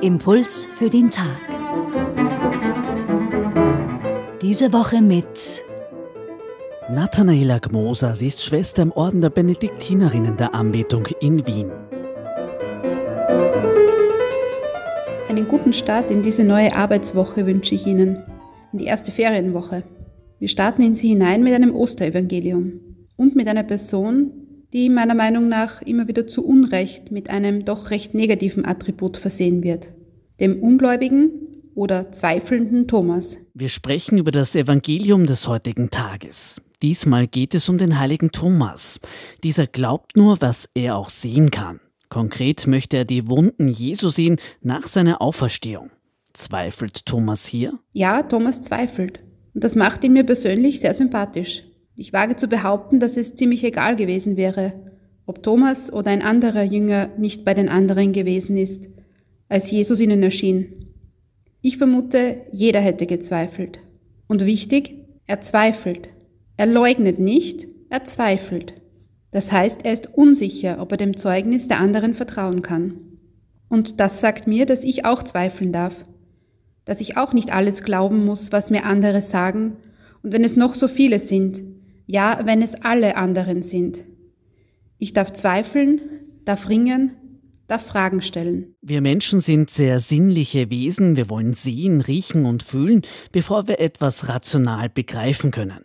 Impuls für den Tag. Diese Woche mit Nathanaela Gmoser, sie ist Schwester im Orden der Benediktinerinnen der Anbetung in Wien. Einen guten Start in diese neue Arbeitswoche wünsche ich Ihnen, in die erste Ferienwoche. Wir starten in sie hinein mit einem Osterevangelium und mit einer Person, die meiner Meinung nach immer wieder zu Unrecht mit einem doch recht negativen Attribut versehen wird, dem ungläubigen oder zweifelnden Thomas. Wir sprechen über das Evangelium des heutigen Tages. Diesmal geht es um den heiligen Thomas. Dieser glaubt nur, was er auch sehen kann. Konkret möchte er die Wunden Jesu sehen nach seiner Auferstehung. Zweifelt Thomas hier? Ja, Thomas zweifelt. Und das macht ihn mir persönlich sehr sympathisch. Ich wage zu behaupten, dass es ziemlich egal gewesen wäre, ob Thomas oder ein anderer Jünger nicht bei den anderen gewesen ist, als Jesus ihnen erschien. Ich vermute, jeder hätte gezweifelt. Und wichtig, er zweifelt. Er leugnet nicht, er zweifelt. Das heißt, er ist unsicher, ob er dem Zeugnis der anderen vertrauen kann. Und das sagt mir, dass ich auch zweifeln darf, dass ich auch nicht alles glauben muss, was mir andere sagen, und wenn es noch so viele sind, ja, wenn es alle anderen sind. Ich darf zweifeln, darf ringen, darf Fragen stellen. Wir Menschen sind sehr sinnliche Wesen, wir wollen sehen, riechen und fühlen, bevor wir etwas rational begreifen können.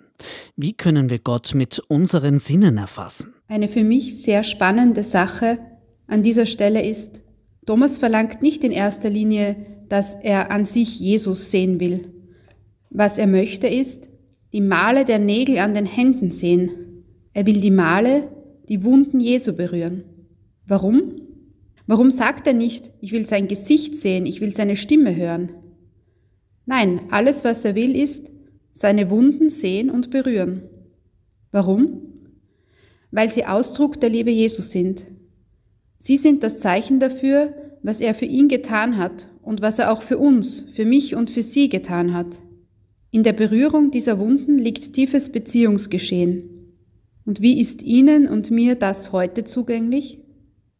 Wie können wir Gott mit unseren Sinnen erfassen? Eine für mich sehr spannende Sache an dieser Stelle ist, Thomas verlangt nicht in erster Linie, dass er an sich Jesus sehen will. Was er möchte ist, die Male der Nägel an den Händen sehen. Er will die Male, die Wunden Jesu berühren. Warum? Warum sagt er nicht, ich will sein Gesicht sehen, ich will seine Stimme hören? Nein, alles, was er will, ist seine Wunden sehen und berühren. Warum? Weil sie Ausdruck der Liebe Jesus sind. Sie sind das Zeichen dafür, was er für ihn getan hat und was er auch für uns, für mich und für sie getan hat. In der Berührung dieser Wunden liegt tiefes Beziehungsgeschehen. Und wie ist Ihnen und mir das heute zugänglich?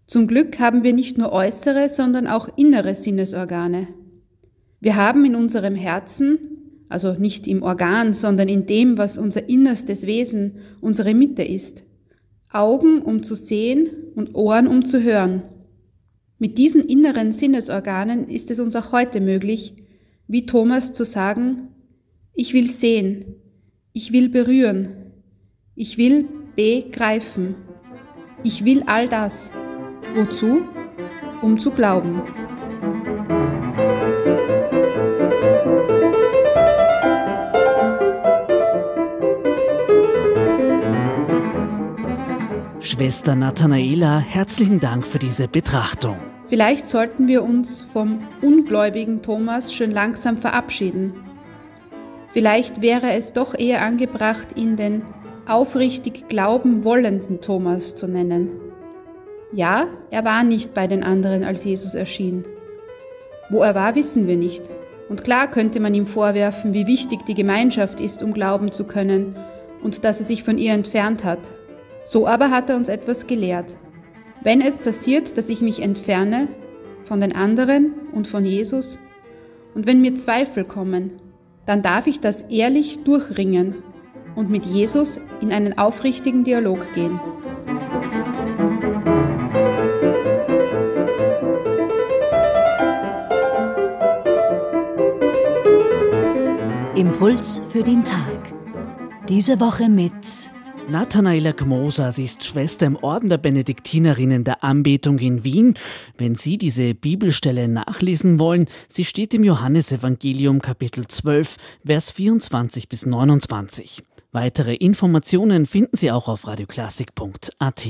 Zum Glück haben wir nicht nur äußere, sondern auch innere Sinnesorgane. Wir haben in unserem Herzen, also nicht im Organ, sondern in dem, was unser innerstes Wesen, unsere Mitte ist, Augen, um zu sehen und Ohren, um zu hören. Mit diesen inneren Sinnesorganen ist es uns auch heute möglich, wie Thomas zu sagen, ich will sehen. Ich will berühren. Ich will begreifen. Ich will all das. Wozu? Um zu glauben. Schwester Nathanaela, herzlichen Dank für diese Betrachtung. Vielleicht sollten wir uns vom ungläubigen Thomas schon langsam verabschieden Vielleicht wäre es doch eher angebracht, ihn den aufrichtig glauben wollenden Thomas zu nennen. Ja, er war nicht bei den anderen, als Jesus erschien. Wo er war, wissen wir nicht. Und klar könnte man ihm vorwerfen, wie wichtig die Gemeinschaft ist, um glauben zu können und dass er sich von ihr entfernt hat. So aber hat er uns etwas gelehrt. Wenn es passiert, dass ich mich entferne von den anderen und von Jesus, und wenn mir Zweifel kommen, dann darf ich das ehrlich durchringen und mit Jesus in einen aufrichtigen Dialog gehen. Impuls für den Tag. Diese Woche mit Nathanaela sie ist Schwester im Orden der Benediktinerinnen der Anbetung in Wien. Wenn Sie diese Bibelstelle nachlesen wollen, sie steht im Johannesevangelium Kapitel 12, Vers 24 bis 29. Weitere Informationen finden Sie auch auf radioklassik.at.